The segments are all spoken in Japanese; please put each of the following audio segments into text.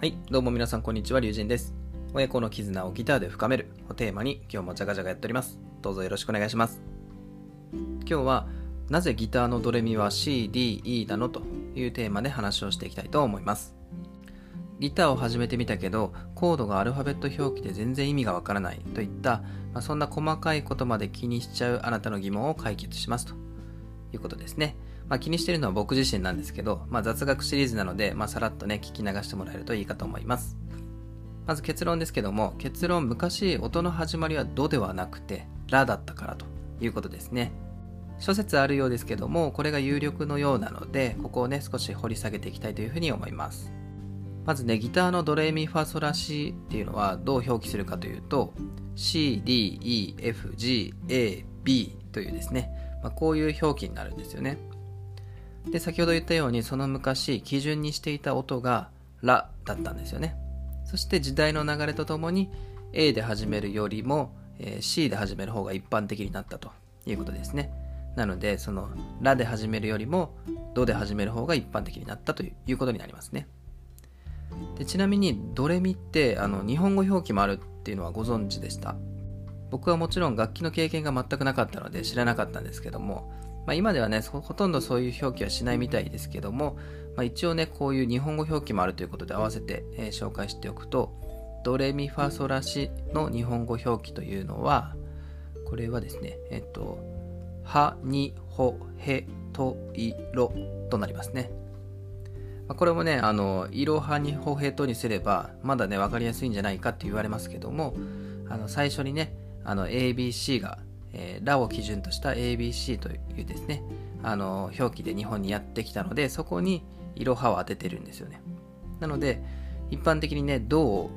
はい、どうも皆さんこんにちは、龍神です。親子の絆をギターで深めるをテーマに今日もジャガジャガやっております。どうぞよろしくお願いします。今日はなぜギターのドレミは C、D、E なのというテーマで話をしていきたいと思います。ギターを始めてみたけど、コードがアルファベット表記で全然意味がわからないといった、まあ、そんな細かいことまで気にしちゃうあなたの疑問を解決しますということですね。まあ、気にしてるのは僕自身なんですけど、まあ、雑学シリーズなので、まあ、さらっとね、聞き流してもらえるといいかと思います。まず結論ですけども、結論、昔、音の始まりはドではなくて、ラだったからということですね。諸説あるようですけども、これが有力のようなので、ここをね、少し掘り下げていきたいというふうに思います。まずね、ギターのドレミファソラシっていうのはどう表記するかというと、C, D, E, F, G, A, B というですね、まあ、こういう表記になるんですよね。で、先ほど言ったように、その昔、基準にしていた音がラだったんですよね。そして時代の流れとともに、A で始めるよりも、え C で始める方が一般的になったということですね。なので、そのラで始めるよりも、ドで始める方が一般的になったということになりますね。でちなみに、ドレミってあの日本語表記もあるっていうのはご存知でした。僕はもちろん楽器の経験が全くなかったので知らなかったんですけども、まあ、今ではねほとんどそういう表記はしないみたいですけども、まあ、一応ねこういう日本語表記もあるということで合わせて、えー紹介しておくとドレミファソラシの日本語表記というのはこれはですねえっとハニホヘトイロとなりますね。まあこれもねあのイロハニホヘトにすればまだね分かりやすいんじゃないかって言われますけどもあの最初にねあの ABC がえーラを基準とした ABC というですね、あの表記で日本にやってきたので、そこにイロハを当ててるんですよね。なので、一般的にね、ドを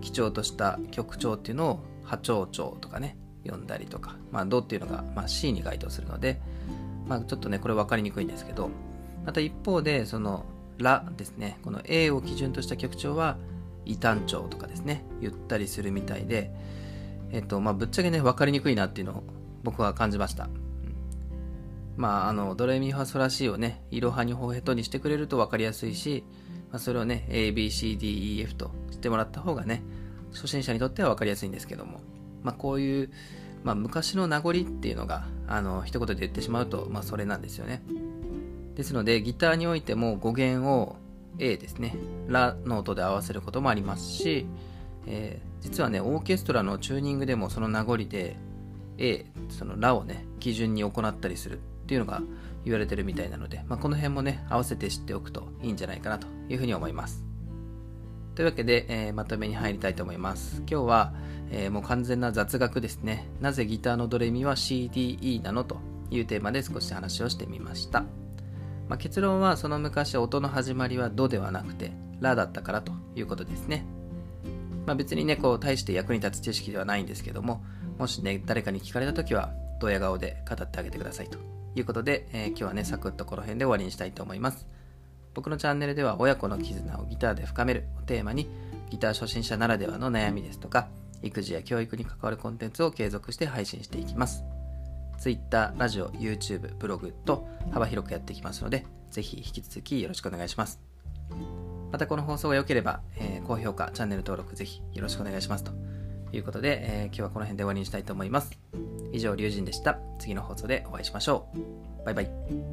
基調とした曲調っていうのを波長調とかね、呼んだりとか、まあ、ドっていうのが、まあ、C に該当するので、まあ、ちょっとね、これ分かりにくいんですけど、また一方で、そのラですね、この A を基準とした曲調は異端調とかですね、ゆったりするみたいで、えっと、まあ、ぶっちゃけね、分かりにくいなっていうのを僕は感じました。まあ、あの、ドレミファソラシをね、イロハニホヘトにしてくれると分かりやすいし、まあ、それをね、A, B, C, D, E, F としてもらった方がね、初心者にとっては分かりやすいんですけども、まあ、こういう、まあ、昔の名残っていうのが、あの、一言で言ってしまうと、まあ、それなんですよね。ですので、ギターにおいても語源を A ですね、ラの音で合わせることもありますし、えー実はね、オーケストラのチューニングでもその名残で A、そのラをね、基準に行ったりするっていうのが言われてるみたいなので、まあ、この辺もね、合わせて知っておくといいんじゃないかなというふうに思います。というわけで、えーまとめに入りたいと思います。今日は、えーもう完全な雑学ですね。なぜギターのドレミは CDE なのというテーマで少し話をしてみました。まあ、結論はその昔音の始まりはドではなくてラだったからということですね。まあ、別にね、こう、大して役に立つ知識ではないんですけども、もしね、誰かに聞かれたときは、ドヤ顔で語ってあげてくださいということで、えー今日はね、サクッとこの辺で終わりにしたいと思います。僕のチャンネルでは、親子の絆をギターで深めるをテーマに、ギター初心者ならではの悩みですとか、育児や教育に関わるコンテンツを継続して配信していきます。Twitter、ラジオ、YouTube、ブログと幅広くやっていきますので、ぜひ引き続きよろしくお願いします。またこの放送が良ければ、えー高評価、チャンネル登録ぜひよろしくお願いしますということで、えー今日はこの辺で終わりにしたいと思います。以上、龍神でした。次の放送でお会いしましょう。バイバイ。